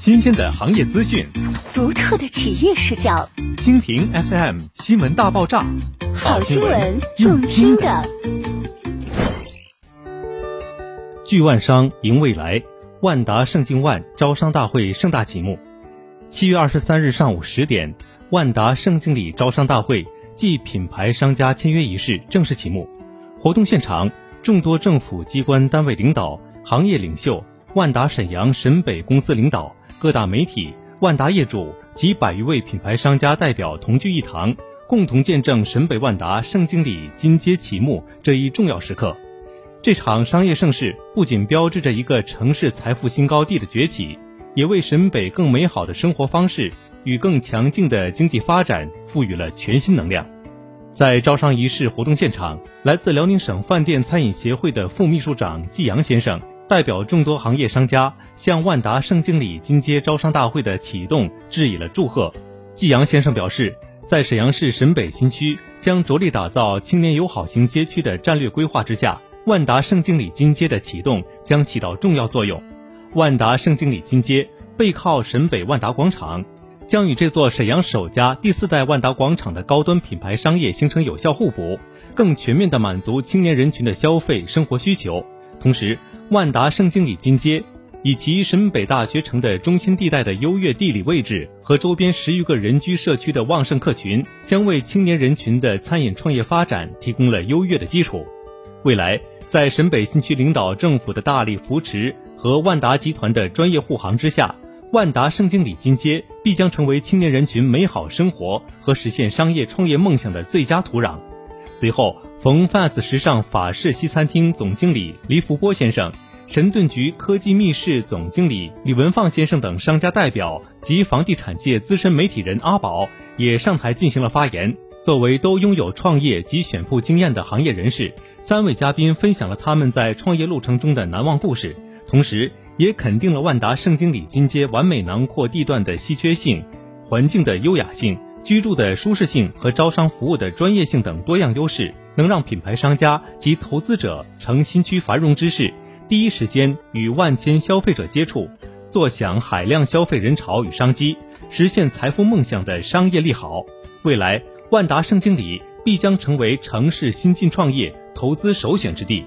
新鲜的行业资讯，独特的企业视角。蜻蜓 FM 新闻大爆炸，好新闻，用听的。聚万商赢未来，万达盛境万招商大会盛大启幕。七月二十三日上午十点，万达盛经理招商大会暨品牌商家签约仪式正式启幕。活动现场，众多政府机关单位领导、行业领袖。万达沈阳、沈北公司领导、各大媒体、万达业主及百余位品牌商家代表同聚一堂，共同见证沈北万达盛经理金街启幕这一重要时刻。这场商业盛事不仅标志着一个城市财富新高地的崛起，也为沈北更美好的生活方式与更强劲的经济发展赋予了全新能量。在招商仪式活动现场，来自辽宁省饭店餐饮协会的副秘书长季阳先生。代表众多行业商家向万达盛经理金街招商大会的启动致以了祝贺。季阳先生表示，在沈阳市沈北新区将着力打造青年友好型街区的战略规划之下，万达盛经理金街的启动将起到重要作用。万达盛经理金街背靠沈北万达广场，将与这座沈阳首家第四代万达广场的高端品牌商业形成有效互补，更全面地满足青年人群的消费生活需求，同时。万达盛经里金街，以其沈北大学城的中心地带的优越地理位置和周边十余个人居社区的旺盛客群，将为青年人群的餐饮创业发展提供了优越的基础。未来，在沈北新区领导政府的大力扶持和万达集团的专业护航之下，万达盛经里金街必将成为青年人群美好生活和实现商业创业梦想的最佳土壤。随后。冯 fans 时尚法式西餐厅总经理黎福波先生、神盾局科技密室总经理李文放先生等商家代表及房地产界资深媒体人阿宝也上台进行了发言。作为都拥有创业及选铺经验的行业人士，三位嘉宾分享了他们在创业路程中的难忘故事，同时也肯定了万达盛经理金街完美囊括地段的稀缺性、环境的优雅性、居住的舒适性和招商服务的专业性等多样优势。能让品牌商家及投资者乘新区繁荣之势，第一时间与万千消费者接触，坐享海量消费人潮与商机，实现财富梦想的商业利好。未来，万达盛经理必将成为城市新晋创业投资首选之地。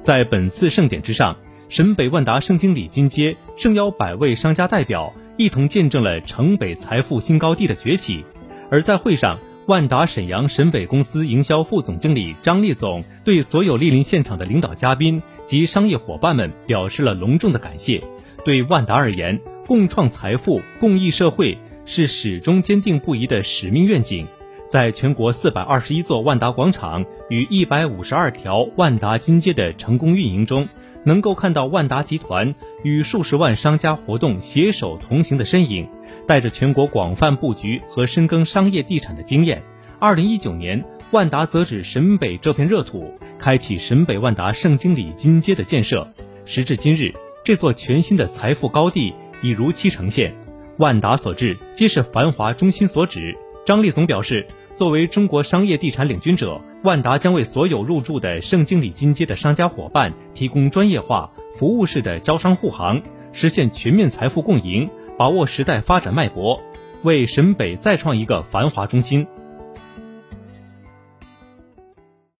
在本次盛典之上，沈北万达盛经理金街盛邀百位商家代表，一同见证了城北财富新高地的崛起。而在会上，万达沈阳沈北公司营销副总经理张立总对所有莅临现场的领导嘉宾及商业伙伴们表示了隆重的感谢。对万达而言，共创财富、共益社会是始终坚定不移的使命愿景。在全国四百二十一座万达广场与一百五十二条万达金街的成功运营中，能够看到万达集团与数十万商家活动携手同行的身影。带着全国广泛布局和深耕商业地产的经验，二零一九年，万达择址沈北这片热土，开启沈北万达盛经理金街的建设。时至今日，这座全新的财富高地已如期呈现。万达所至，皆是繁华中心所指。张立总表示，作为中国商业地产领军者，万达将为所有入驻的盛经里金街的商家伙伴提供专业化、服务式的招商护航，实现全面财富共赢。把握时代发展脉搏，为沈北再创一个繁华中心。